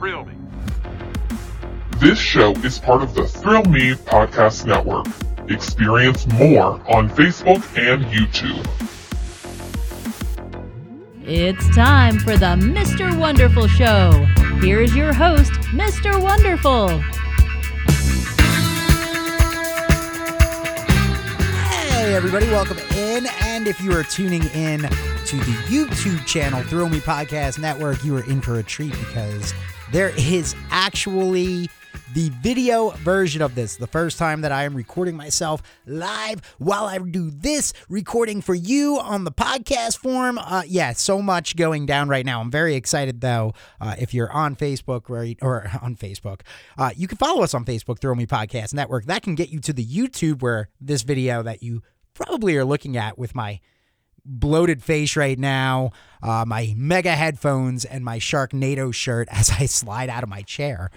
Thrill Me. This show is part of the Thrill Me Podcast Network. Experience more on Facebook and YouTube. It's time for the Mr. Wonderful Show. Here's your host, Mr. Wonderful. Hey, everybody, welcome in. And if you are tuning in to the YouTube channel, Thrill Me Podcast Network, you are in for a treat because there is actually the video version of this. The first time that I am recording myself live while I do this recording for you on the podcast form. Uh, yeah, so much going down right now. I'm very excited though. Uh, if you're on Facebook, right, or on Facebook, uh, you can follow us on Facebook, Thrill Me Podcast Network. That can get you to the YouTube where this video that you probably are looking at with my bloated face right now, uh, my mega headphones, and my Sharknado shirt as I slide out of my chair.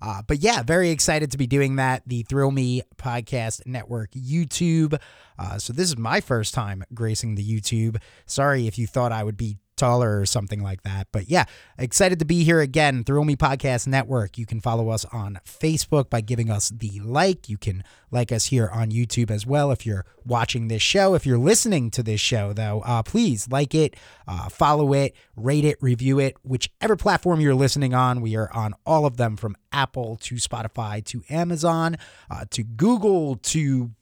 Uh, but yeah, very excited to be doing that. The Thrill Me Podcast Network YouTube. Uh, so this is my first time gracing the YouTube. Sorry if you thought I would be taller or something like that. But yeah, excited to be here again. Thrill Me Podcast Network. You can follow us on Facebook by giving us the like. You can like us here on YouTube as well if you're watching this show. If you're listening to this show, though, uh, please like it, uh, follow it, rate it, review it, whichever platform you're listening on. We are on all of them from Apple to Spotify to Amazon uh, to Google to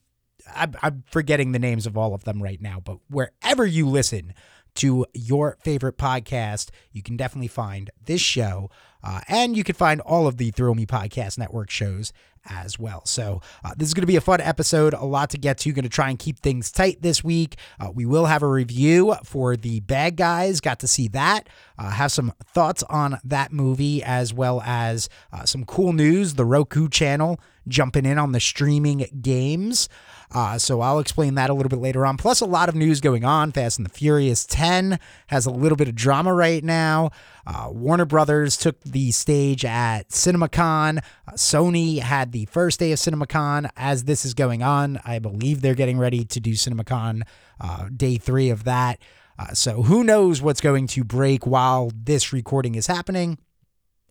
I'm forgetting the names of all of them right now, but wherever you listen, to your favorite podcast, you can definitely find this show. Uh, and you can find all of the Thrill Me Podcast Network shows as well. So, uh, this is going to be a fun episode, a lot to get to. Going to try and keep things tight this week. Uh, we will have a review for The Bad Guys. Got to see that. Uh, have some thoughts on that movie, as well as uh, some cool news. The Roku channel jumping in on the streaming games. Uh, so I'll explain that a little bit later on. Plus, a lot of news going on. Fast and the Furious 10 has a little bit of drama right now. Uh, Warner Brothers took the stage at CinemaCon. Uh, Sony had the first day of CinemaCon. As this is going on, I believe they're getting ready to do CinemaCon uh, day three of that. Uh, so who knows what's going to break while this recording is happening.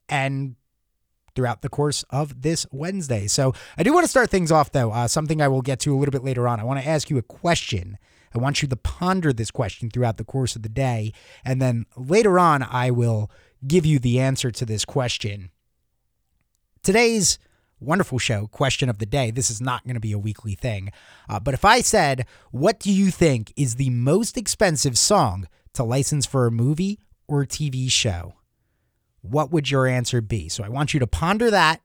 And throughout the course of this Wednesday. So I do want to start things off, though, uh, something I will get to a little bit later on. I want to ask you a question. I want you to ponder this question throughout the course of the day. And then later on, I will give you the answer to this question. Today's wonderful show, question of the day. This is not going to be a weekly thing. Uh, but if I said, what do you think is the most expensive song to license for a movie or TV show? What would your answer be? So I want you to ponder that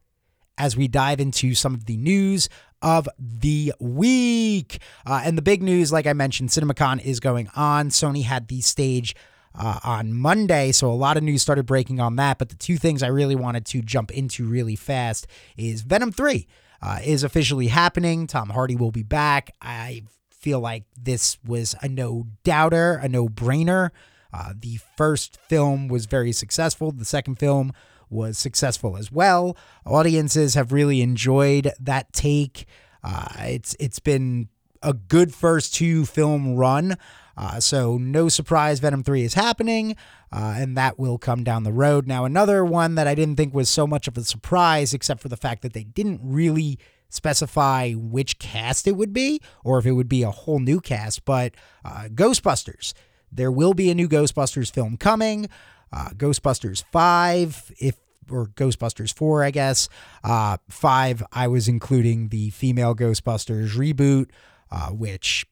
as we dive into some of the news of the week. Uh, and the big news, like I mentioned, CinemaCon is going on. Sony had the stage uh, on Monday, so a lot of news started breaking on that. But the two things I really wanted to jump into really fast is Venom 3 uh, is officially happening. Tom Hardy will be back. I feel like this was a no doubter, a no brainer. Uh, the first film was very successful. The second film was successful as well. Audiences have really enjoyed that take. Uh, it's it's been a good first two film run. Uh, so no surprise, Venom three is happening, uh, and that will come down the road. Now another one that I didn't think was so much of a surprise, except for the fact that they didn't really specify which cast it would be, or if it would be a whole new cast. But uh, Ghostbusters there will be a new Ghostbusters film coming. Uh, Ghostbusters 5, if or Ghostbusters 4, I guess. Uh, 5, I was including the female Ghostbusters reboot, uh, which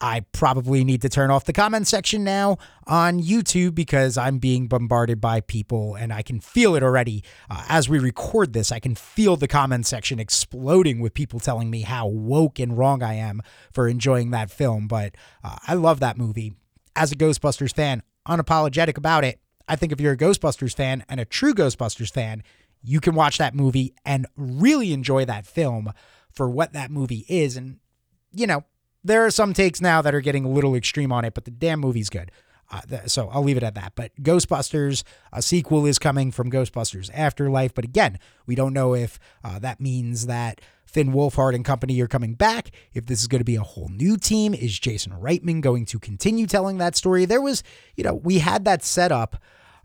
I probably need to turn off the comment section now on YouTube because I'm being bombarded by people and I can feel it already. Uh, as we record this, I can feel the comment section exploding with people telling me how woke and wrong I am for enjoying that film. But uh, I love that movie as a Ghostbusters fan, unapologetic about it. I think if you're a Ghostbusters fan and a true Ghostbusters fan, you can watch that movie and really enjoy that film for what that movie is. And, you know, there are some takes now that are getting a little extreme on it, but the damn movie's good. Uh, so I'll leave it at that. But Ghostbusters, a sequel is coming from Ghostbusters Afterlife. But again, we don't know if uh, that means that Finn Wolfhard and company are coming back. If this is going to be a whole new team, is Jason Reitman going to continue telling that story? There was, you know, we had that set up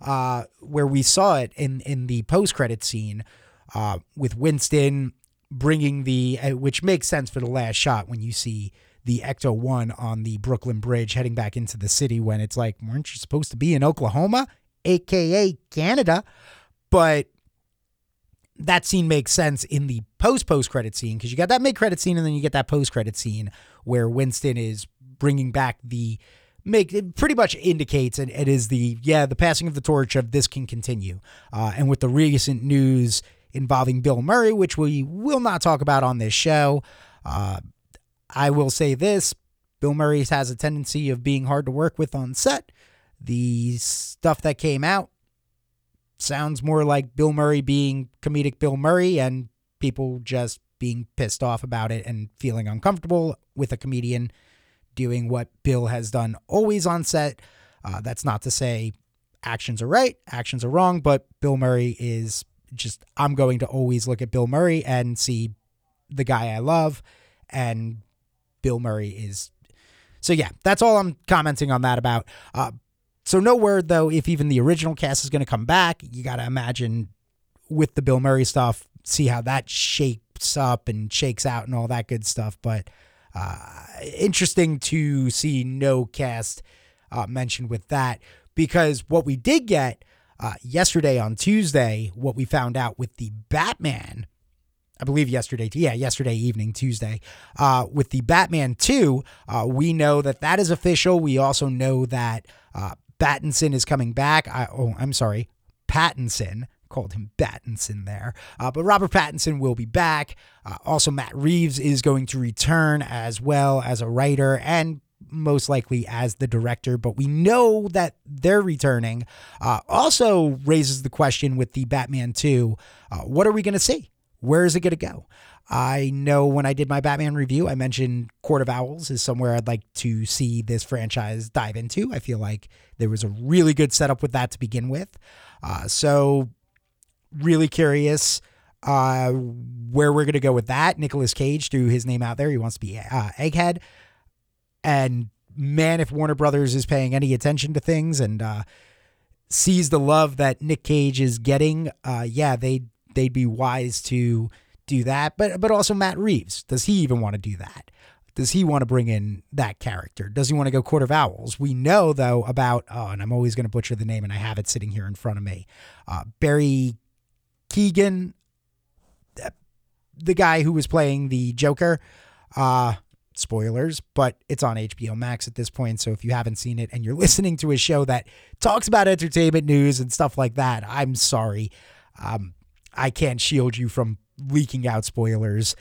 uh, where we saw it in in the post credit scene uh, with Winston bringing the, uh, which makes sense for the last shot when you see the Ecto One on the Brooklyn Bridge heading back into the city. When it's like, weren't you supposed to be in Oklahoma, aka Canada? But that scene makes sense in the post post credit scene because you got that mid credit scene and then you get that post credit scene where Winston is bringing back the make it pretty much indicates and it is the yeah the passing of the torch of this can continue. Uh, and with the recent news involving Bill Murray which we will not talk about on this show uh, I will say this Bill Murray has a tendency of being hard to work with on set. The stuff that came out sounds more like Bill Murray being comedic Bill Murray and people just being pissed off about it and feeling uncomfortable with a comedian doing what Bill has done always on set. Uh, that's not to say actions are right, actions are wrong, but Bill Murray is just, I'm going to always look at Bill Murray and see the guy I love. And Bill Murray is. So, yeah, that's all I'm commenting on that about. Uh, so, no word, though, if even the original cast is going to come back. You got to imagine with the Bill Murray stuff, see how that shapes up and shakes out and all that good stuff. But uh, interesting to see no cast uh, mentioned with that because what we did get uh, yesterday on Tuesday, what we found out with the Batman, I believe yesterday, yeah, yesterday evening, Tuesday, uh, with the Batman 2, uh, we know that that is official. We also know that uh, Battinson is coming back. I, oh, I'm sorry, Pattinson called him Battinson there. Uh, but Robert Pattinson will be back. Uh, also, Matt Reeves is going to return as well as a writer and most likely as the director. But we know that they're returning. Uh, also raises the question with the Batman 2 uh, what are we going to see? Where is it going to go? I know when I did my Batman review, I mentioned Court of Owls is somewhere I'd like to see this franchise dive into. I feel like there was a really good setup with that to begin with. Uh, so really curious uh, where we're going to go with that. Nicolas Cage threw his name out there. He wants to be uh, Egghead. And man, if Warner Brothers is paying any attention to things and uh, sees the love that Nick Cage is getting, uh, yeah, they they'd be wise to do that. But but also Matt Reeves, does he even want to do that? Does he want to bring in that character? Does he want to go Court of Owls? We know though about oh, and I'm always going to butcher the name, and I have it sitting here in front of me. Uh, Barry Keegan, the guy who was playing the Joker. Uh, spoilers, but it's on HBO Max at this point. So if you haven't seen it and you're listening to a show that talks about entertainment news and stuff like that, I'm sorry. Um, I can't shield you from leaking out spoilers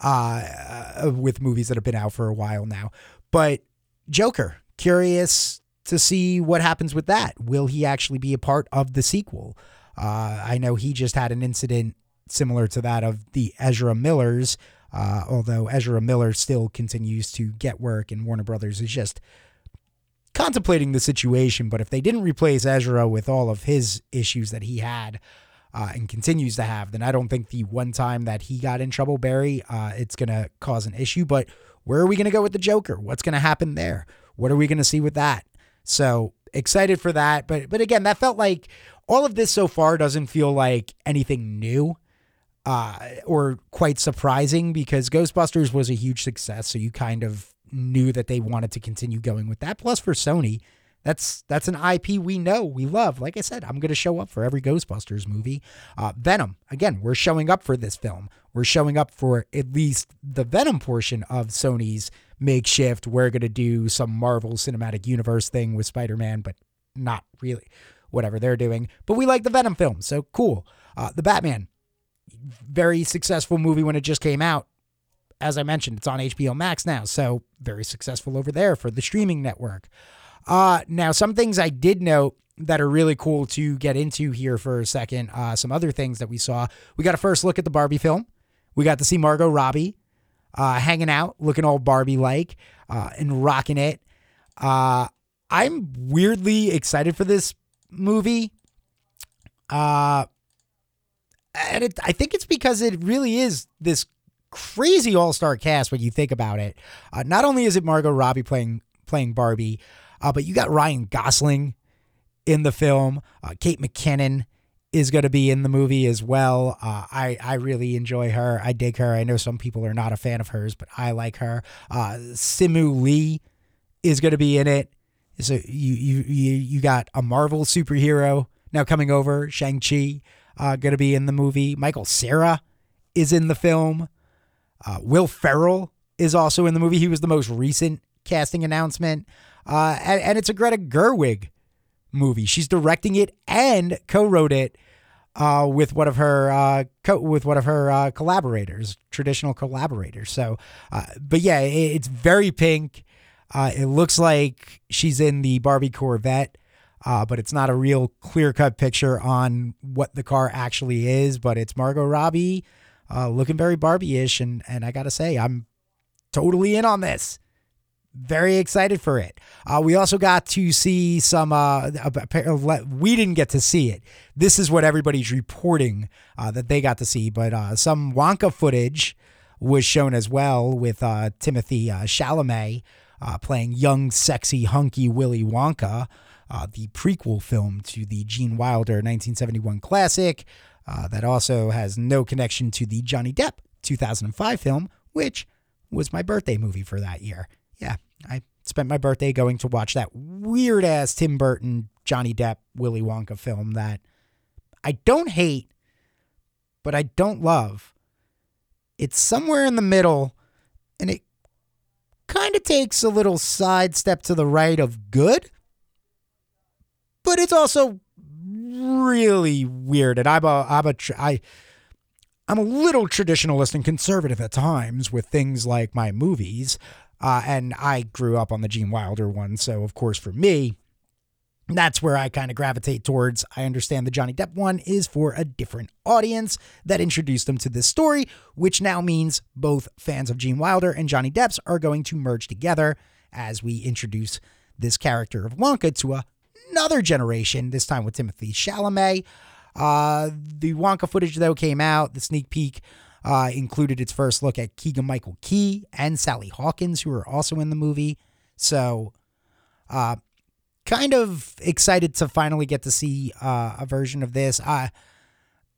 uh, with movies that have been out for a while now. But Joker, curious to see what happens with that. Will he actually be a part of the sequel? Uh, I know he just had an incident similar to that of the Ezra Millers, uh, although Ezra Miller still continues to get work, and Warner Brothers is just contemplating the situation. But if they didn't replace Ezra with all of his issues that he had uh, and continues to have, then I don't think the one time that he got in trouble, Barry, uh, it's going to cause an issue. But where are we going to go with the Joker? What's going to happen there? What are we going to see with that? So excited for that. But but again, that felt like all of this so far doesn't feel like anything new uh, or quite surprising because Ghostbusters was a huge success. So you kind of knew that they wanted to continue going with that. Plus, for Sony, that's that's an IP we know we love. Like I said, I'm going to show up for every Ghostbusters movie. Uh, Venom, again, we're showing up for this film. We're showing up for at least the Venom portion of Sony's makeshift. We're going to do some Marvel Cinematic Universe thing with Spider Man, but not really whatever they're doing. But we like the Venom film, so cool. Uh, the Batman, very successful movie when it just came out. As I mentioned, it's on HBO Max now, so very successful over there for the streaming network. Uh, now, some things I did note that are really cool to get into here for a second. Uh, some other things that we saw. We got a first look at the Barbie film. We got to see Margot Robbie uh, hanging out, looking all Barbie like uh, and rocking it. Uh, I'm weirdly excited for this movie. Uh and it, I think it's because it really is this crazy all-star cast when you think about it. Uh, not only is it Margot Robbie playing playing Barbie, uh, but you got Ryan Gosling in the film. Uh, Kate McKinnon is going to be in the movie as well. Uh, I I really enjoy her. I dig her. I know some people are not a fan of hers, but I like her. Uh, Simu Liu is going to be in it. So you you you you got a Marvel superhero now coming over. Shang Chi uh, going to be in the movie. Michael Cera is in the film. Uh, Will Ferrell is also in the movie. He was the most recent casting announcement, uh, and, and it's a Greta Gerwig movie. She's directing it and co-wrote it uh, with one of her uh, co- with one of her uh, collaborators, traditional collaborators. So, uh, but yeah, it, it's very pink. Uh, it looks like she's in the Barbie Corvette, but it's not a real clear cut picture on what the car actually is. But it's Margot Robbie looking very Barbie ish, and and I gotta say, I'm totally in on this very excited for it. Uh, we also got to see some. Uh, we didn't get to see it. This is what everybody's reporting uh, that they got to see, but uh, some Wonka footage was shown as well with uh, Timothy uh, Chalamet playing young, sexy, hunky Willy Wonka, the prequel film to the Gene Wilder 1971 classic. that also has no connection to the Johnny Depp 2005 film, which was my birthday movie for that year yeah, I spent my birthday going to watch that weird ass Tim Burton, Johnny Depp, Willy Wonka film that I don't hate, but I don't love. It's somewhere in the middle, and it kind of takes a little sidestep to the right of good, but it's also really weird. And I'm a, I'm a, I, I'm a little traditionalist and conservative at times with things like my movies. Uh, and I grew up on the Gene Wilder one. So, of course, for me, that's where I kind of gravitate towards. I understand the Johnny Depp one is for a different audience that introduced them to this story, which now means both fans of Gene Wilder and Johnny Depp's are going to merge together as we introduce this character of Wonka to another generation, this time with Timothy Chalamet. Uh, the Wonka footage, though, came out, the sneak peek uh, included its first look at Keegan Michael Key and Sally Hawkins, who are also in the movie. So, uh, kind of excited to finally get to see uh, a version of this. I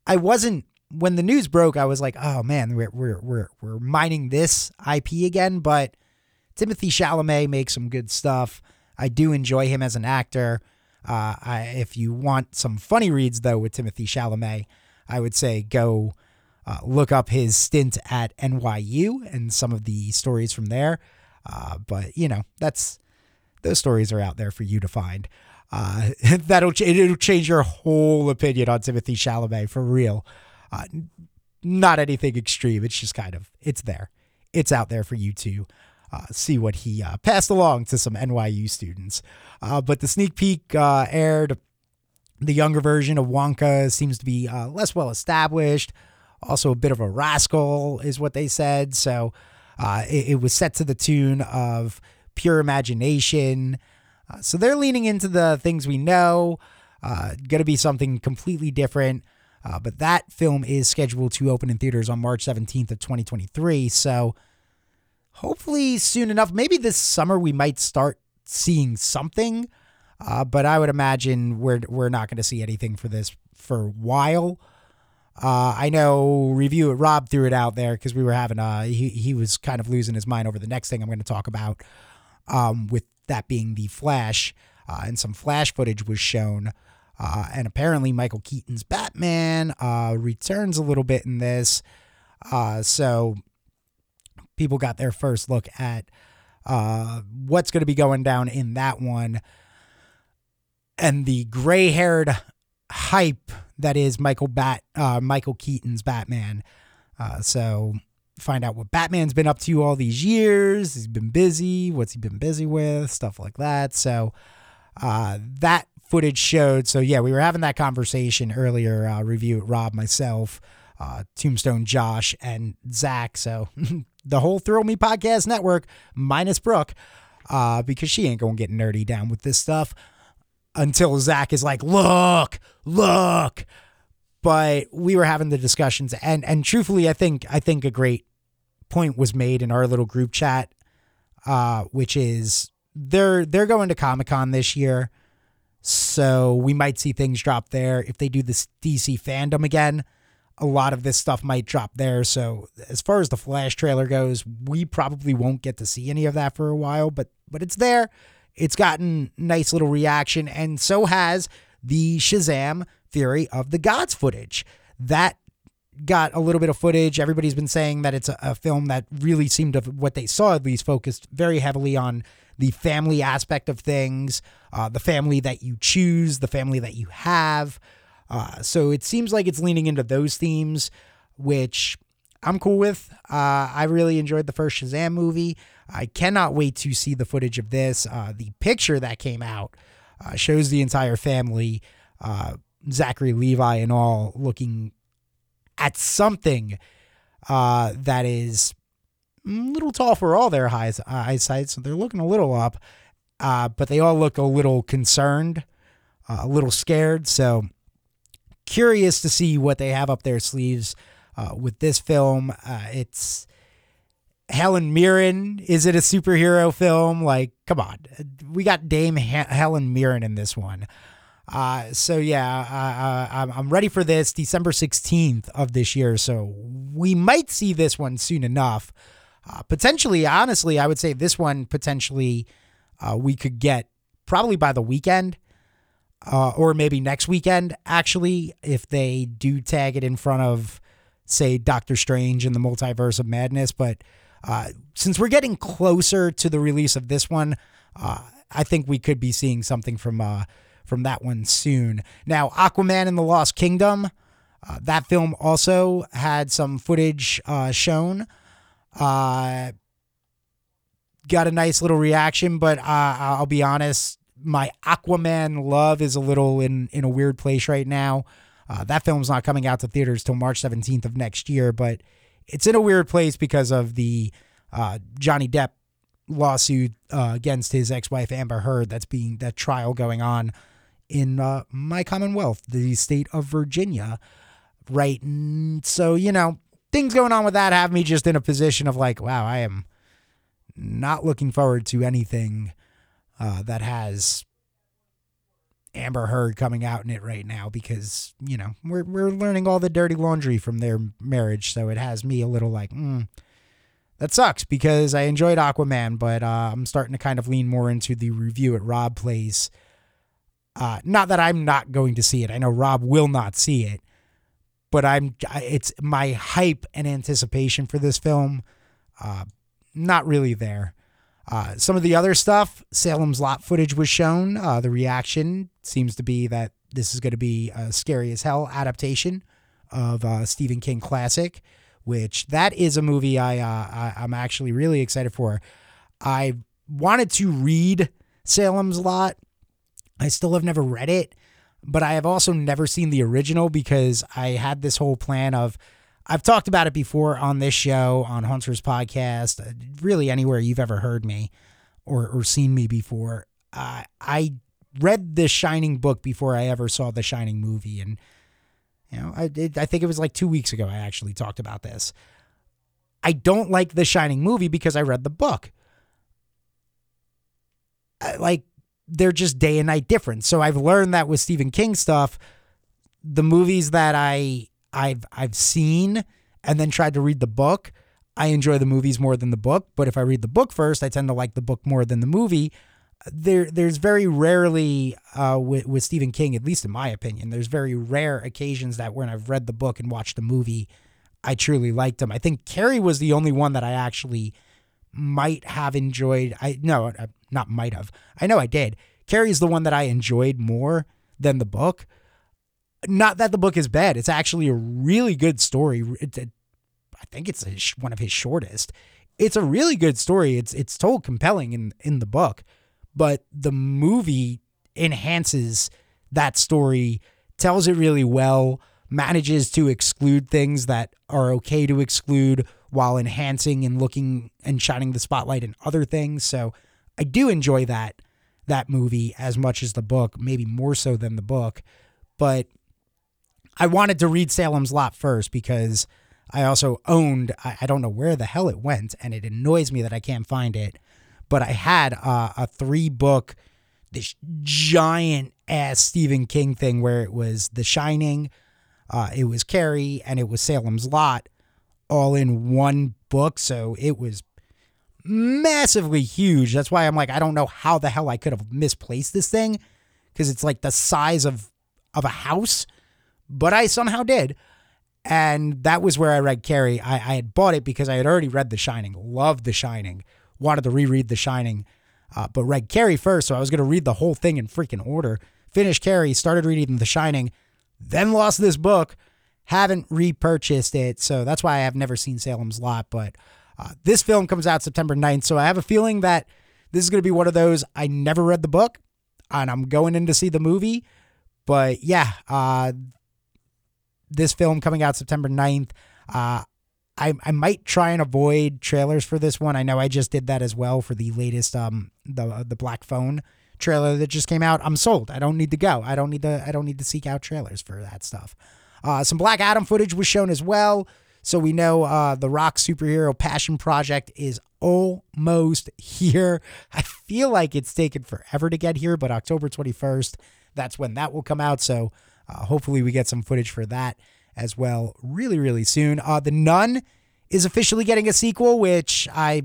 I wasn't when the news broke. I was like, oh man, we're we're we're we're mining this IP again. But Timothy Chalamet makes some good stuff. I do enjoy him as an actor. Uh, I, if you want some funny reads though with Timothy Chalamet, I would say go uh, look up his stint at NYU and some of the stories from there. Uh, but you know, that's those stories are out there for you to find. Uh, that'll it'll change your whole opinion on Timothy Chalamet for real. Uh, not anything extreme. It's just kind of it's there. It's out there for you to uh, see what he passed along to some NYU students. but the sneak peek aired. The younger version of Wonka seems to be less well established also a bit of a rascal, is what they said. So uh, it, it, was set to the tune of Pure Imagination. Uh, so they're leaning into the things we know. Uh, going to be something completely different. Uh, but that film is scheduled to open in theaters on March 17th of 2023. So hopefully soon enough, maybe this summer we might start seeing something. Uh, but I would imagine we're we're not going to see anything for this for a while. Uh, I know review it. Rob threw it out there because we were having uh he he was kind of losing his mind over the next thing I'm going to talk about, um, with that being the Flash, uh, and some Flash footage was shown, uh, and apparently Michael Keaton's Batman uh returns a little bit in this, uh, so people got their first look at what's going to be going down in that one, and the gray haired hype that is Michael Bat uh, Michael Keaton's Batman. Uh, so find out what Batman's been up to all these years. He's been busy. What's he been busy with? Stuff like that. So uh, that footage showed. So yeah, we were having that conversation earlier. Uh, review Rob, myself, uh, Tombstone, Josh, and Zach. So the whole Thrill Me podcast network minus Brooke, uh, because she ain't gonna get nerdy down with this stuff until Zach is like, look, look. But we were having the discussions, and and truthfully, I think I think a great point was made in our little group chat, uh, which is they're they're going to Comic Con this year. So we might see things drop there. If they do this DC fandom again, a lot of this stuff might drop there. So as far as the Flash trailer goes, we probably won't get to see any of that for a while, but but it's there. It's gotten nice little reaction, and so has the Shazam Fury of the Gods footage. That got a little bit of footage. Everybody's been saying that it's a, a, film that really seemed to, what they saw at least, focused very heavily on the family aspect of things, uh, the family that you choose, the family that you have. Uh, so it seems like it's leaning into those themes, which I'm cool with. Uh, I really enjoyed the first Shazam movie. I cannot wait to see the footage of this. Uh, the picture that came out uh, shows the entire family, uh, Zachary Levi and all, looking at something uh, that is a little tall for all their highs, eyesight. So they're looking a little up, uh, but they all look a little concerned, a little scared. So curious to see what they have up their sleeves uh, with this film. Uh, it's Helen Mirren. Is it a superhero film? Like, come on. We got Dame Helen Mirren in this one. Uh, so yeah, I'm ready for this December 16th of this year. So we might see this one soon enough. Uh, potentially, honestly, I would say this one potentially uh, we could get probably by the weekend. Uh, or maybe next weekend, actually, if they do tag it in front of, say, Doctor Strange and the Multiverse of Madness. But uh, since we're getting closer to the release of this one, uh, I think we could be seeing something from uh, from that one soon. Now, Aquaman and the Lost Kingdom, uh, that film also had some footage uh, shown. Uh, got a nice little reaction, but I'll be honest, my Aquaman love is a little in in a weird place right now. Uh, that film's not coming out to theaters till March 17th of next year, but it's in a weird place because of the uh, Johnny Depp lawsuit uh, against his ex-wife Amber Heard. That's being that trial going on in uh, my Commonwealth, the state of Virginia, right? So, you know, things going on with that have me just in a position of like, wow, I am not looking forward to anything uh, that has Amber Heard coming out in it right now because, you know, we're, we're learning all the dirty laundry from their marriage. So it has me a little like, hmm. That sucks because I enjoyed Aquaman, but uh, I'm starting to kind of lean more into the review at Rob Plays. uh, not that I'm not going to see it. I know Rob will not see it, but I'm. It's my hype and anticipation for this film. Uh, not really there. Uh, some of the other stuff, Salem's Lot footage was shown. Uh, the reaction seems to be that this is going to be a scary as hell adaptation of uh, Stephen King classic, which that is a movie I, uh, I I'm actually really excited for. I wanted to read Salem's Lot I still have never read it, but I have also never seen the original because I had this whole plan of I've talked about it before on this show, on Hunter's podcast, uh, really anywhere you've ever heard me or, or seen me before. Uh, I read the Shining book before I ever saw the Shining movie. And, you know, I, did, I think it was like two weeks ago I actually talked about this. I don't like the Shining movie because I read the book. I, like, they're just day and night different. So I've learned that with Stephen King stuff, the movies that I I've I've seen and then tried to read the book, I enjoy the movies more than the book. But if I read the book first, I tend to like the book more than the movie. There, there's very rarely uh, with with Stephen King, at least in my opinion, there's very rare occasions that when I've read the book and watched the movie, I truly liked him. I think Carrie was the only one that I actually might have enjoyed. I no, uh, not might have. I know I did. Carrie's the one that I enjoyed more than the book. Not that the book is bad. It's actually a really good story. I think it's a, one of his shortest. It's a really good story. It's it's told compelling in in the book, but the movie enhances that story, tells it really well, manages to exclude things that are okay to exclude while enhancing and looking and shining the spotlight in other things. So I do enjoy that that movie as much as the book, maybe more so than the book. But I wanted to read Salem's Lot first because I also owned, I, I don't know where the hell it went, and it annoys me that I can't find it. But I had uh, a three book this giant ass Stephen King thing where it was The Shining, uh, it was Carrie, and it was Salem's Lot all in one book. So it was massively huge. That's why I'm like, I don't know how the hell I could have misplaced this thing because it's like the size of of a house, but I somehow did. And that was where I read Carrie. I, I had bought it because I had already read The Shining, loved The Shining, wanted to reread The Shining, uh, but read Carrie first. So I was going to read the whole thing in freaking order. Finished Carrie, started reading The Shining, then lost this book. Haven't repurchased it. So that's why I have never seen Salem's Lot. But uh, this film comes out September 9th. So I have a feeling that this is going to be one of those. I never read the book and I'm going in to see the movie. But yeah, uh, this film coming out September 9th. Uh, I, I might try and avoid trailers for this one. I know I just did that as well for the latest um the the Black Phone trailer that just came out. I'm sold. I don't need to go. I don't need to I don't need to seek out trailers for that stuff. Uh, some Black Adam footage was shown as well. So we know uh, the Rock superhero passion project is almost here. I feel like it's taken forever to get here, but October 21st, that's when that will come out. So uh, hopefully we get some footage for that as well really, really soon. Uh, the Nun is officially getting a sequel, which I.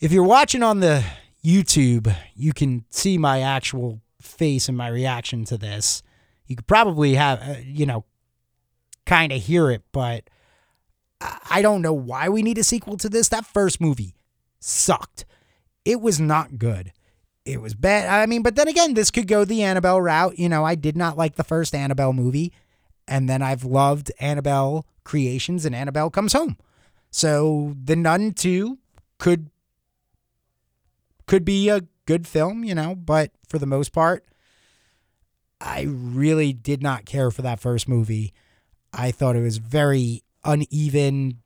If you're watching on the YouTube, you can see my actual face and my reaction to this. You could probably have, uh, you know, kind of hear it, but I don't know why we need a sequel to this. That first movie sucked. It was not good. It was bad. I mean, but then again, this could go the Annabelle route. You know, I did not like the first Annabelle movie, and then I've loved Annabelle Creations and Annabelle Comes Home. So The Nun 2 could could be a good film, you know, but for the most part, I really did not care for that first movie. I thought it was very uneven,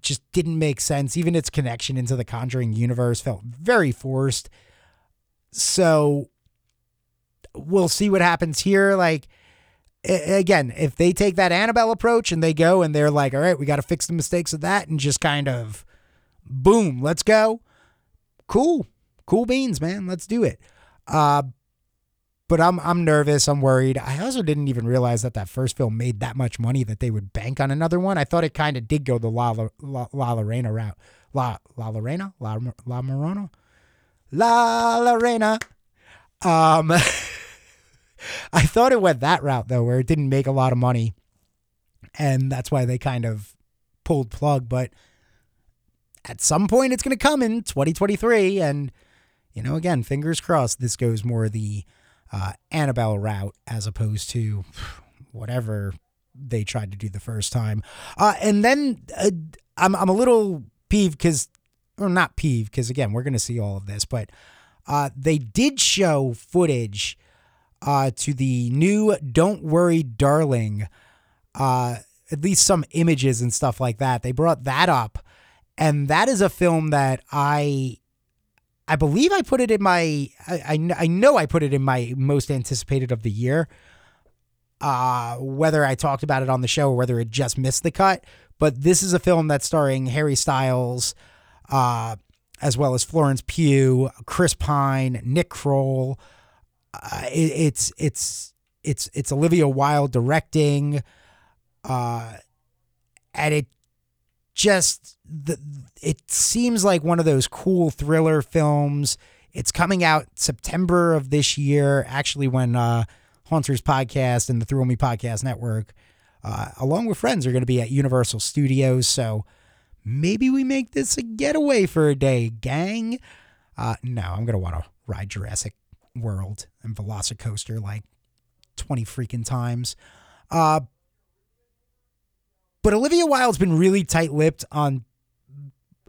just didn't make sense. Even its connection into the Conjuring universe felt very forced. So we'll see what happens here. Like, again, if they take that Annabelle approach and they go and they're like, all right, we got to fix the mistakes of that and just kind of boom, let's go. Cool. Cool beans, man. Let's do it. Uh, but I'm I'm nervous. I'm worried. I also didn't even realize that that first film made that much money that they would bank on another one. I thought it kind of did go the La La, La, Lorena route. La La Lorena, La La Morona, La Lorena. Um, I thought it went that route though, where it didn't make a lot of money, and that's why they kind of pulled plug. But at some point, it's going to come in 2023, and you know, again, fingers crossed, this goes more the uh, Annabelle route as opposed to whatever they tried to do the first time. Uh, and then uh, I'm, I'm a little peeved because, or not peeve because again, we're going to see all of this, but uh, they did show footage uh, to the new Don't Worry Darling, uh, at least some images and stuff like that. They brought that up. And that is a film that I I believe I put it in my. I, I, I know I put it in my most anticipated of the year. Uh, whether I talked about it on the show or whether it just missed the cut, but this is a film that's starring Harry Styles, uh, as well as Florence Pugh, Chris Pine, Nick Kroll. Uh, it, it's it's it's it's Olivia Wilde directing, uh, and it just the it seems like one of those cool thriller films. It's coming out September of this year, actually when uh Haunters podcast and the Thrill Me podcast network uh, along with friends are going to be at Universal Studios, so maybe we make this a getaway for a day, gang. Uh no, I'm going to want to ride Jurassic World and Velocicoaster like 20 freaking times. Uh but Olivia Wilde's been really tight lipped on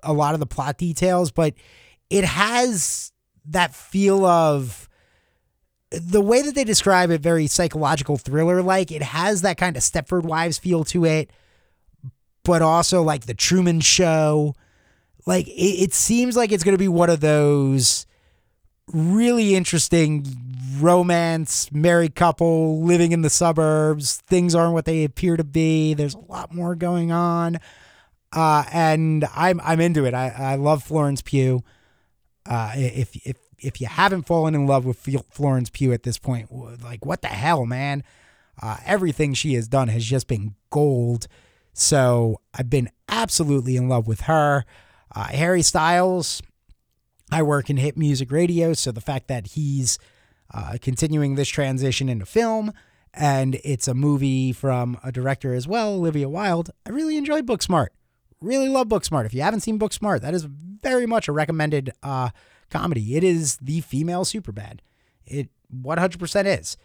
a lot of the plot details, but it has that feel of the way that they describe it, very psychological thriller like. It has that kind of Stepford Wives feel to it, but also like the Truman Show. Like it, it seems like it's going to be one of those really interesting romance, married couple living in the suburbs. Things aren't what they appear to be. There's a lot more going on. Uh, and I'm I'm into it. I, I love Florence Pugh. Uh, if if if you haven't fallen in love with Florence Pugh at this point, like what the hell, man? Uh, everything she has done has just been gold. So I've been absolutely in love with her. Uh, Harry Styles, I work in hit music radio, so the fact that he's uh, continuing this transition into film and it's a movie from a director as well, Olivia Wilde, I really enjoyed Booksmart. Really love Booksmart. If you haven't seen Booksmart, that is very much a recommended uh, comedy. It is the female Superbad. It 100% is.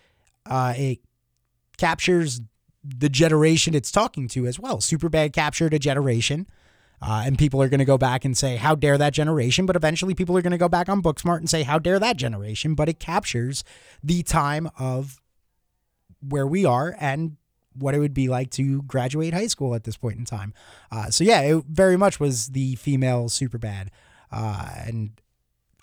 Uh, it captures the generation it's talking to as well. Superbad captured a generation. Uh, and people are going to go back and say, How dare that generation? But eventually, people are going to go back on Booksmart and say, How dare that generation? But it captures the time of where we are and what it would be like to graduate high school at this point in time. Uh, so, yeah, it very much was the female Superbad. Uh, and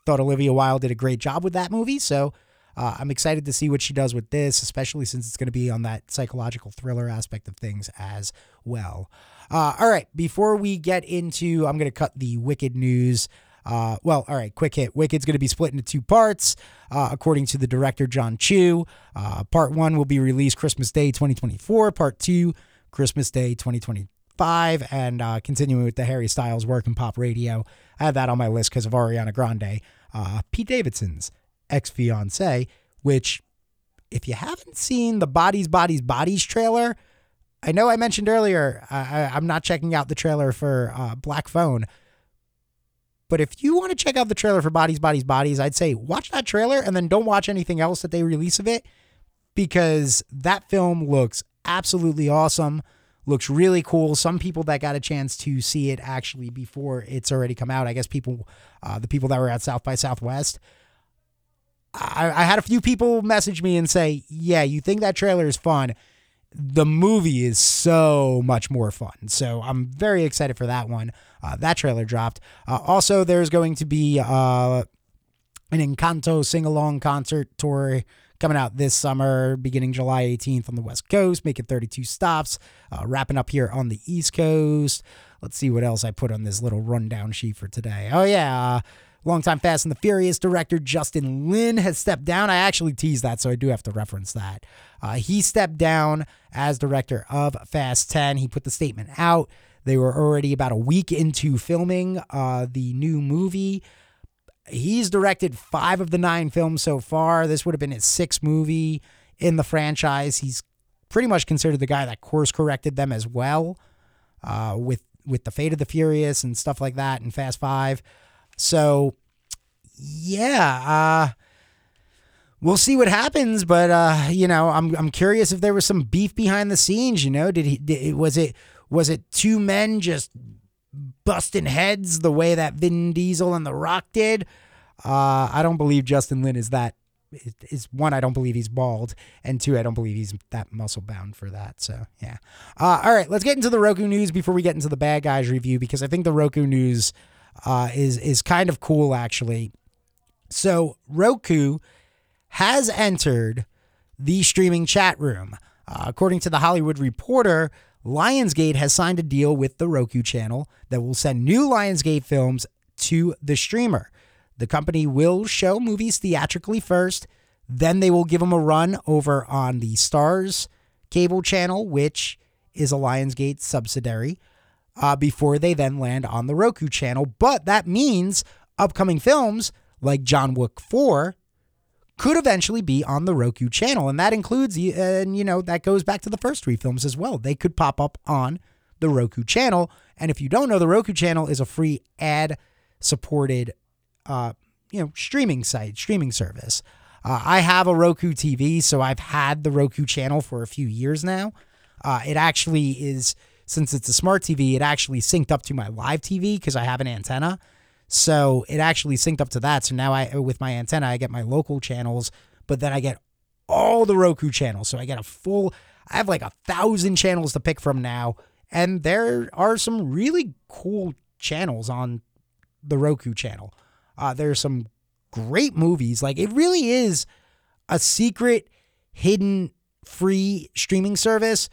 thought Olivia Wilde did a great job with that movie. So, uh, I'm excited to see what she does with this, especially since it's going to be on that psychological thriller aspect of things as well. Uh, all right, before we get into, I'm going to cut the Wicked news. Uh, well, all right, quick hit. Wicked's going to be split into two parts, uh, according to the director Jon Chu. Uh, part one will be released Christmas Day 2024. Part two, Christmas Day 2025. And uh, continuing with the Harry Styles work in pop radio, I have that on my list because of Ariana Grande. Uh, Pete Davidson's ex fiance, which, if you haven't seen the Bodies, Bodies, Bodies trailer, I know I mentioned earlier I, am not checking out the trailer for uh, Black Phone. But if you want to check out the trailer for Bodies, Bodies, Bodies, I'd say watch that trailer and then don't watch anything else that they release of it because that film looks absolutely awesome. Looks really cool. Some people that got a chance to see it actually before it's already come out, I guess people, uh, the people that were at South by Southwest, I, I had a few people message me and say, "Yeah, you think that trailer is fun." The movie is so much more fun. So I'm very excited for that one. Uh, that trailer dropped. Uh, also, there's going to be uh, an Encanto sing along concert tour coming out this summer, beginning July 18th on the West Coast, making 32 stops, uh, wrapping up here on the East Coast. Let's see what else I put on this little rundown sheet for today. Oh, yeah. Uh, Longtime Fast and the Furious director Justin Lin has stepped down. I actually teased that, so I do have to reference that. Uh, he stepped down as director of Fast 10. He put the statement out. They were already about a week into filming uh, the new movie. He's directed five of the nine films so far. This would have been his sixth movie in the franchise. He's pretty much considered the guy that course corrected them as well, uh, with with the Fate of the Furious and stuff like that, and Fast Five. So, yeah, uh, we'll see what happens. But uh, you know, I'm I'm curious if there was some beef behind the scenes. You know, did he? Did, was it was it two men just busting heads the way that Vin Diesel and The Rock did? Uh, I don't believe Justin Lin is that. Is one, I don't believe he's bald, and two, I don't believe he's that muscle bound for that. So yeah. Uh, all right, let's get into the Roku news before we get into the bad guys review because I think the Roku news uh, is is kind of cool actually. So Roku has entered the streaming chat room. Uh, according to the Hollywood Reporter, Lionsgate has signed a deal with the Roku channel that will send new Lionsgate films to the streamer. The company will show movies theatrically first, then they will give them a run over on the Starz cable channel, which is a Lionsgate subsidiary uh, before they then land on the Roku channel. But that means upcoming films like John Wick 4 could eventually be on the Roku channel. And that includes, and you know, that goes back to the first three films as well. They could pop up on the Roku channel. And if you don't know, the Roku channel is a free ad supported, uh, you know, streaming site, streaming service. Uh, I have a Roku TV, so I've had the Roku channel for a few years now. Uh, it actually is since it's a smart TV, it actually synced up to my live TV because I have an antenna. So it actually synced up to that. So now I, with my antenna, I get my local channels, but then I get all the Roku channels. So I get a full, I have like a thousand channels to pick from now. And there are some really cool channels on the Roku channel. Uh, there's some great movies. Like it really is a secret, hidden, free streaming service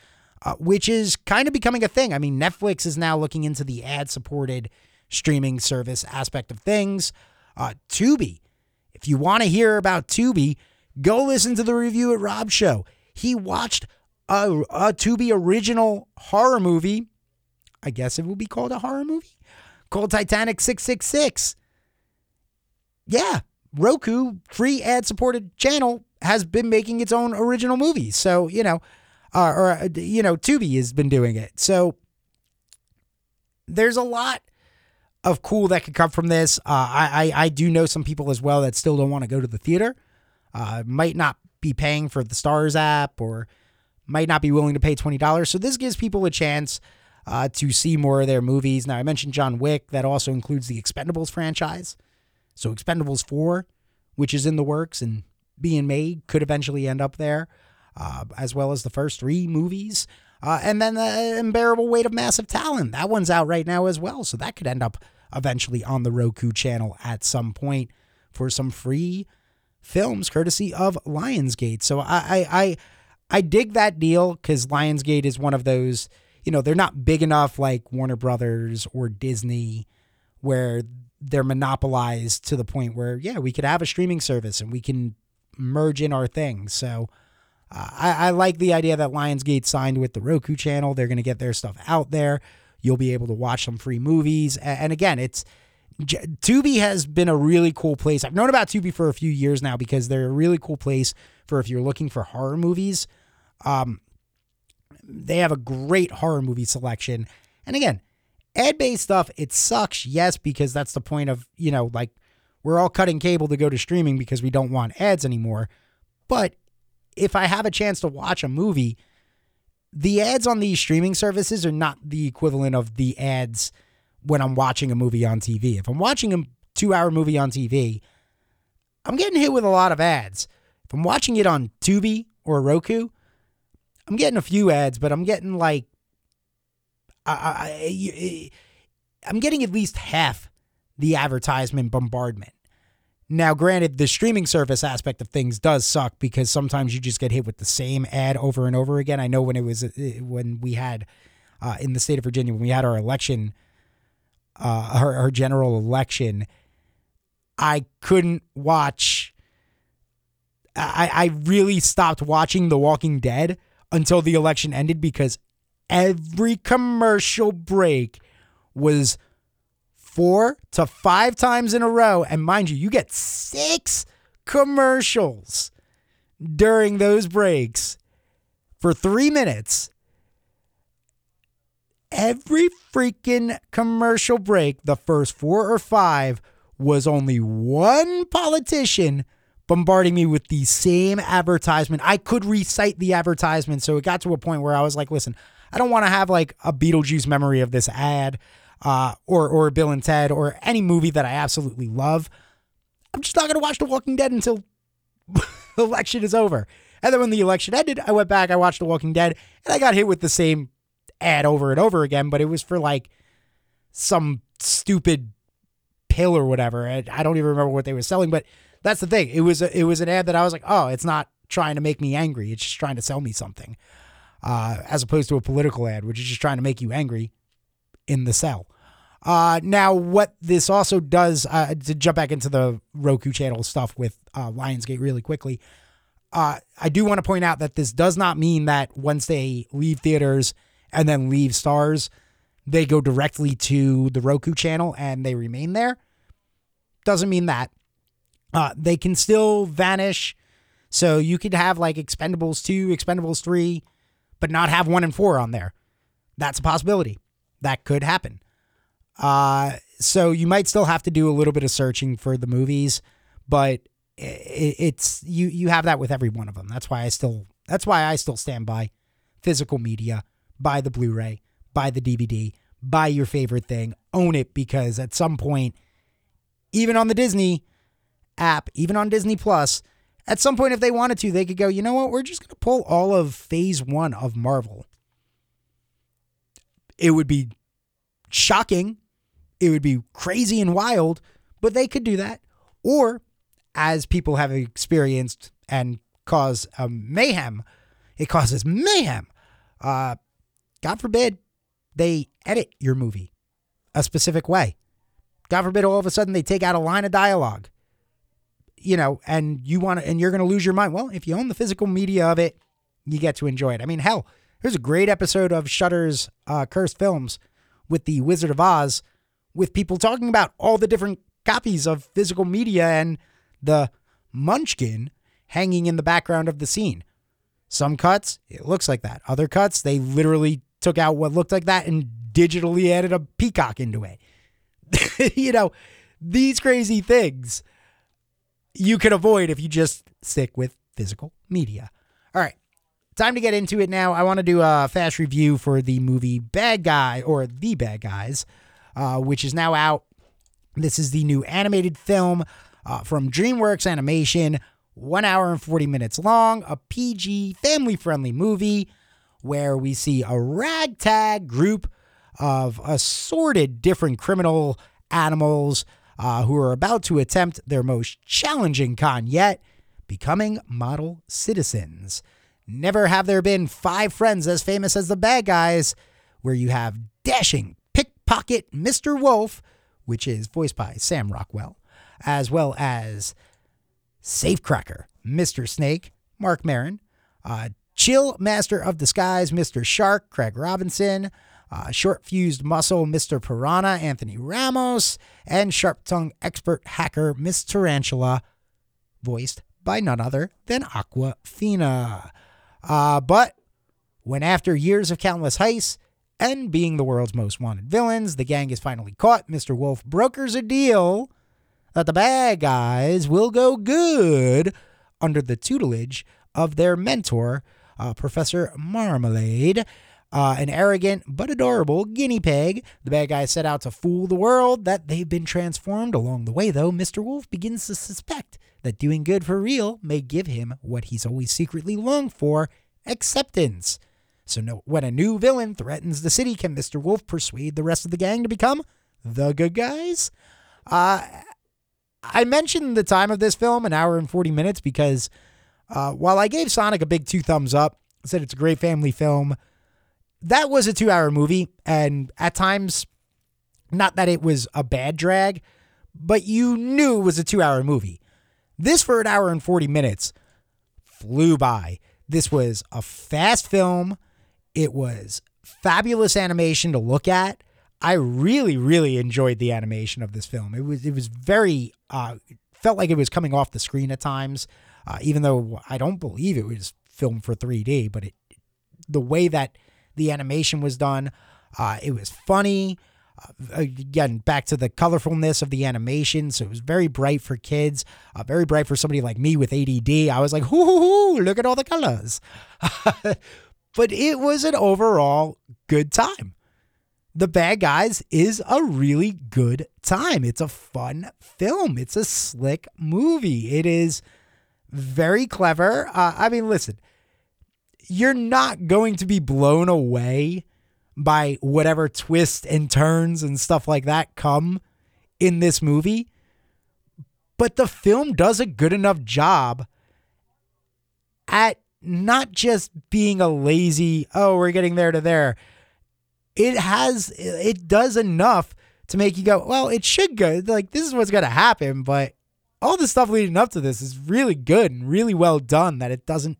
uh, which is kind of becoming a thing. I mean, Netflix is now looking into the ad supported streaming service aspect of things. Uh, Tubi. If you want to hear about Tubi, go listen to the review at Rob's show. He watched a, a Tubi original horror movie. I guess it would be called a horror movie called Titanic 666. Yeah, Roku, free ad supported channel, has been making its own original movies. So, you know, uh, or, uh, you know, Tubi has been doing it. So there's a lot of cool that could come from this. Uh, I, I, I do know some people as well that still don't want to go to the theater. Uh, might not be paying for the Starz app or might not be willing to pay twenty dollars. So this gives people a chance uh, to see more of their movies. Now I mentioned John Wick. That also includes the Expendables franchise. So Expendables four, which is in the works and being made, could eventually end up there, uh, as well as the first three movies. Uh, and then the unbearable weight of massive talent. That one's out right now as well. So that could end up eventually on the Roku channel at some point for some free films courtesy of Lionsgate. So I I I, I dig that deal because Lionsgate is one of those, you know, they're not big enough like Warner Brothers or Disney where they're monopolized to the point where, yeah, we could have a streaming service and we can merge in our things. So I, I like the idea that Lionsgate signed with the Roku channel. They're going to get their stuff out there. You'll be able to watch some free movies. And again, it's Tubi has been a really cool place. I've known about Tubi for a few years now because they're a really cool place for if you're looking for horror movies. Um, they have a great horror movie selection. And again, ad based stuff, it sucks, yes, because that's the point of, you know, like we're all cutting cable to go to streaming because we don't want ads anymore. But if I have a chance to watch a movie, the ads on these streaming services are not the equivalent of the ads when I'm watching a movie on TV. If I'm watching a two hour movie on TV, I'm getting hit with a lot of ads. If I'm watching it on Tubi or Roku, I'm getting a few ads, but I'm getting like, I, I, I I'm getting at least half the advertisement bombardment. Now, granted, the streaming service aspect of things does suck because sometimes you just get hit with the same ad over and over again. I know when it was uh, when we had uh, in the state of Virginia when we had our election, uh, our, our general election, I couldn't watch. I I really stopped watching The Walking Dead until the election ended because every commercial break was four to five times in a row. And mind you, you get six commercials during those breaks for three minutes. Every freaking commercial break, the first four or five, was only one politician bombarding me with the same advertisement. I could recite the advertisement. So it got to a point where I was like, listen, I don't want to have like a Beetlejuice memory of this ad uh, or or Bill and Ted or any movie that I absolutely love. I'm just not gonna watch The Walking Dead until the election is over. And then when the election ended, I went back, I watched The Walking Dead, and I got hit with the same ad over and over again, but it was for like some stupid pill or whatever. I, I don't even remember what they were selling, but that's the thing. It was a, it was an ad that I was like, oh, it's not trying to make me angry. It's just trying to sell me something, uh, as opposed to a political ad, which is just trying to make you angry in the cell. Uh, now, what this also does, uh, to jump back into the Roku channel stuff with uh, Lionsgate really quickly, uh, I do want to point out that this does not mean that once they leave theaters and then leave Starz, they go directly to the Roku channel and they remain there. Doesn't mean that. Uh, they can still vanish. So you could have like Expendables 2, Expendables 3, but not have 1 and 4 on there. That's a possibility. That could happen. Uh, so you might still have to do a little bit of searching for the movies, but it, it's you you have that with every one of them. That's why I still that's why I still stand by physical media, buy the Blu-ray, buy the DVD, buy your favorite thing, own it because at some point, even on the Disney app, even on Disney Plus, at some point if they wanted to, they could go, you know what, we're just gonna pull all of phase one of Marvel. It would be shocking it would be crazy and wild, but they could do that. Or, as people have experienced and cause a mayhem, it causes mayhem. Uh, God forbid they edit your movie a specific way. God forbid all of a sudden they take out a line of dialogue. you know, and you want to, and you're going to lose your mind. Well, if you own the physical media of it, you get to enjoy it. I mean, hell, there's a great episode of Shudder's uh, Cursed Films with the Wizard of Oz, with people talking about all the different copies of physical media and the Munchkin hanging in the background of the scene. Some cuts, it looks like that. Other cuts, they literally took out what looked like that and digitally added a peacock into it. you know, these crazy things you can avoid if you just stick with physical media. All right. Time to get into it now. I want to do a fast review for the movie Bad Guy or The Bad Guys, uh, which is now out. This is the new animated film uh, from DreamWorks Animation, one hour and 40 minutes long, a PG, family friendly movie where we see a ragtag group of assorted different criminal animals uh, who are about to attempt their most challenging con yet becoming model citizens. Never have there been five friends as famous as the bad guys, where you have dashing pickpocket Mr. Wolf, which is voiced by Sam Rockwell, as well as Safecracker, Mr. Snake, Marc Maron, uh, Chill Master of Disguise, Mr. Shark, Craig Robinson, uh, Short Fused Muscle, Mr. Piranha, Anthony Ramos, and Sharp Tongue Expert Hacker, Miss Tarantula, voiced by none other than Awkwafina. Uh, but when after years of countless heists and being the world's most wanted villains, the gang is finally caught, Mr. Wolf brokers a deal that the bad guys will go good under the tutelage of their mentor, uh, Professor Marmalade. Uh, an arrogant but adorable guinea pig. The bad guys set out to fool the world that they've been transformed. Along the way, though, Mr. Wolf begins to suspect that doing good for real may give him what he's always secretly longed for acceptance. So, no, when a new villain threatens the city, can Mr. Wolf persuade the rest of the gang to become the good guys? Uh, I mentioned the time of this film, an hour and 40 minutes, because uh, while I gave Sonic a big two thumbs up, said it's a great family film, that was a two hour movie. And at times, not that it was a bad drag, but you knew it was a two hour movie. This, for an hour and 40 minutes, flew by. This was a fast film. It was fabulous animation to look at. I really, really enjoyed the animation of this film. It was it was very uh, felt like it was coming off the screen at times, uh, even though I don't believe it was filmed for 3D. But it the way that the animation was done, uh, it was funny. Uh, again, back to the colorfulness of the animation. So it was very bright for kids, uh, very bright for somebody like me with ADD. I was like, hoo, hoo, hoo look at all the colors. but it was an overall good time. The Bad Guys is a really good time. It's a fun film. It's a slick movie. It is very clever. Uh, I mean, listen, you're not going to be blown away by whatever twists and turns and stuff like that come in this movie. But the film does a good enough job at not just being a lazy, oh, we're getting there to there it has it does enough to make you go, well, it should go. Like this is what's gonna happen, but all the stuff leading up to this is really good and really well done. That it doesn't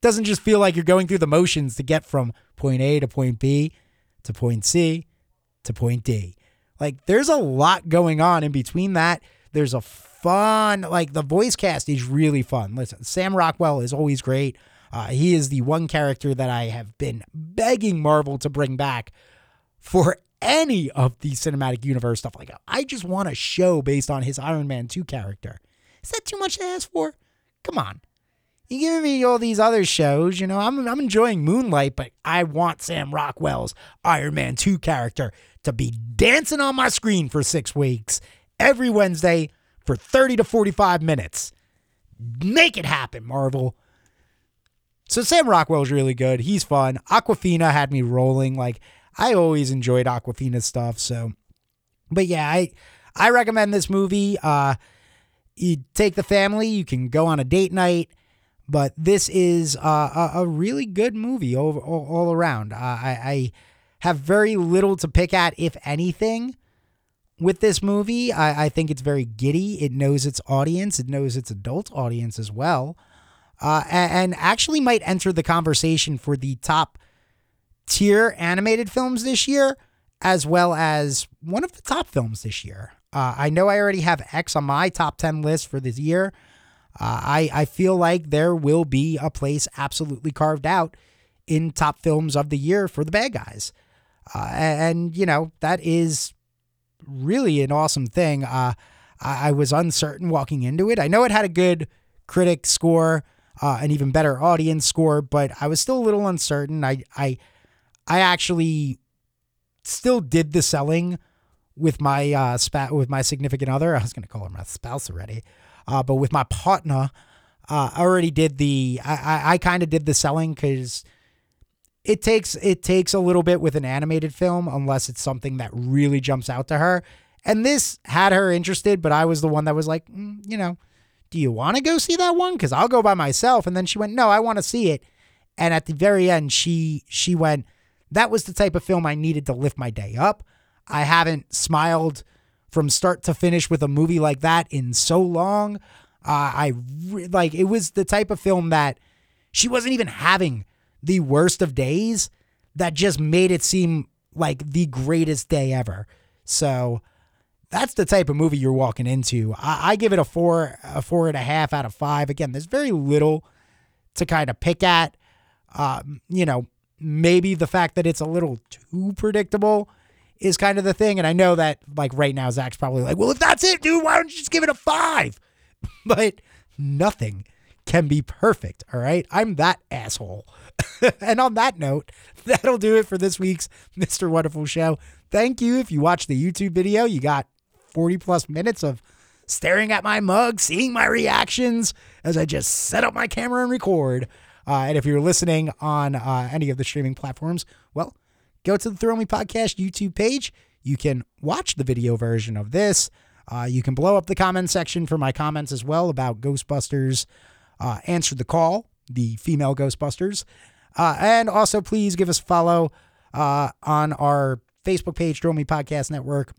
doesn't just feel like you're going through the motions to get from point A to point B to point C to point D. Like there's a lot going on in between that. There's a fun like the voice cast is really fun. Listen, Sam Rockwell is always great. Uh, he is the one character that I have been begging Marvel to bring back for any of the cinematic universe stuff. Like, I just want a show based on his Iron Man 2 character. Is that too much to ask for? Come on. You giving me all these other shows, you know, I'm, I'm enjoying Moon Knight, but I want Sam Rockwell's Iron Man 2 character to be dancing on my screen for six weeks every Wednesday for 30 to 45 minutes. Make it happen, Marvel. So Sam Rockwell's really good. He's fun. Awkwafina had me rolling. Like, I always enjoyed Awkwafina's stuff. So, but yeah, I I recommend this movie. Uh, you take the family, you can go on a date night, but this is uh, a, really good movie all, all, all around. Uh, I, I have very little to pick at, if anything. with this movie. I, I think it's very giddy. It knows its audience. It knows its adult audience as well, uh, and, and actually might enter the conversation for the top tier animated films this year, as well as one of the top films this year. Uh, I know I already have X on my top 10 list for this year. Uh, I, I feel like there will be a place absolutely carved out in top films of the year for the bad guys. Uh, and, you know, that is really an awesome thing. Uh, I, I, was uncertain walking into it. I know it had a good critic score, uh, an even better audience score, but I was still a little uncertain. I, I, I actually still did the selling with my uh, spa- with my significant other. I was going to call her my spouse already, uh, but with my partner, uh, I already did the. I I, I kind of did the selling because it takes it takes a little bit with an animated film unless it's something that really jumps out to her. And this had her interested, but I was the one that was like, mm, you know, do you want to go see that one? Because I'll go by myself. And then she went, no, I want to see it. And at the very end, she she went, that was the type of film I needed to lift my day up. I haven't smiled from start to finish with a movie like that in so long. Uh, I re- like it was the type of film that she wasn't even having the worst of days that just made it seem like the greatest day ever. So that's the type of movie you're walking into. I, I give it a four, a four and a half out of five. Again, there's very little to kind of pick at. Um, you know, maybe the fact that it's a little too predictable is kind of the thing. And I know that like right now, Zach's probably like, well, if that's it, dude, why don't you just give it a five? but nothing can be perfect. All right. I'm that asshole. and on that note, that'll do it for this week's Mr. Wonderful Show. Thank you. If you watched the YouTube video, you got 40 plus minutes of staring at my mug, seeing my reactions as I just set up my camera and record. Uh, and if you're listening on uh, any of the streaming platforms, well, go to the Thrill Me Podcast YouTube page. You can watch the video version of this. Uh, you can blow up the comment section for my comments as well about Ghostbusters uh, Answer the Call, the female Ghostbusters. Uh, and also, please give us a follow uh, on our Facebook page, Thrill Me Podcast Network.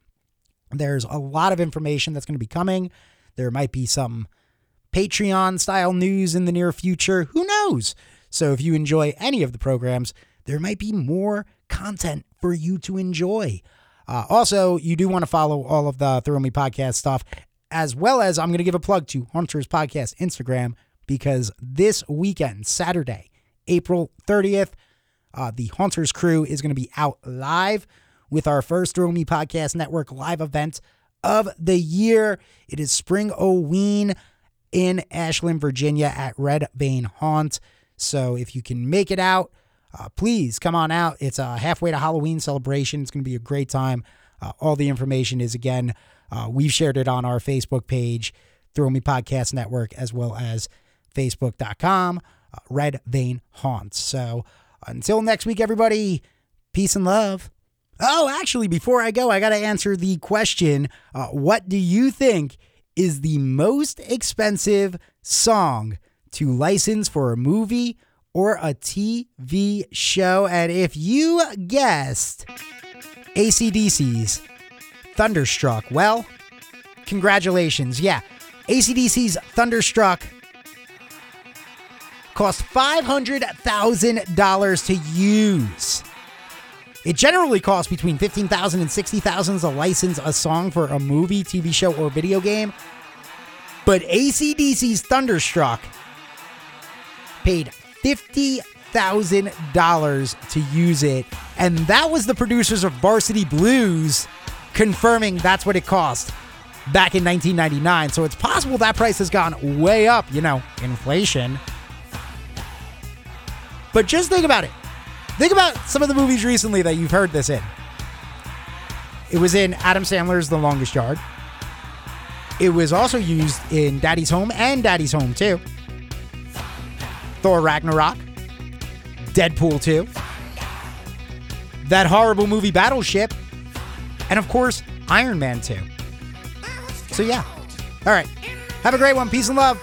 There's a lot of information that's going to be coming. There might be some Patreon style news in the near future. Who knows? So, if you enjoy any of the programs, there might be more content for you to enjoy. Uh, also, you do want to follow all of the Thrill Me podcast stuff, as well as I'm going to give a plug to Hunters Podcast Instagram because this weekend, Saturday, April 30th, uh, the Hunters crew is going to be out live with our first Thrill Me Podcast Network live event of the year. It is Spring Oween in Ashland, Virginia at Red Vein Haunt. So if you can make it out, uh, please come on out. It's a halfway to Halloween celebration. It's going to be a great time. Uh, all the information is again, uh, we've shared it on our Facebook page, Thrill Me Podcast Network, as well as facebook.com, uh, Red Vein Haunts. So until next week, everybody, peace and love. Oh, actually, before I go, I got to answer the question uh, What do you think is the most expensive song to license for a movie or a TV show. And if you guessed ACDC's Thunderstruck, well, congratulations. Yeah, ACDC's Thunderstruck cost $500,000 to use. It generally costs between $15,000 and $60,000 to license a song for a movie, TV show, or video game. But ACDC's Thunderstruck paid $50,000 to use it. And that was the producers of Varsity Blues confirming that's what it cost back in 1999. So it's possible that price has gone way up, you know, inflation. But just think about it. Think about some of the movies recently that you've heard this in. It was in Adam Sandler's The Longest Yard. It was also used in Daddy's Home and Daddy's Home 2. Thor Ragnarok, Deadpool 2, that horrible movie Battleship, and of course, Iron Man 2. So, yeah. All right. Have a great one. Peace and love.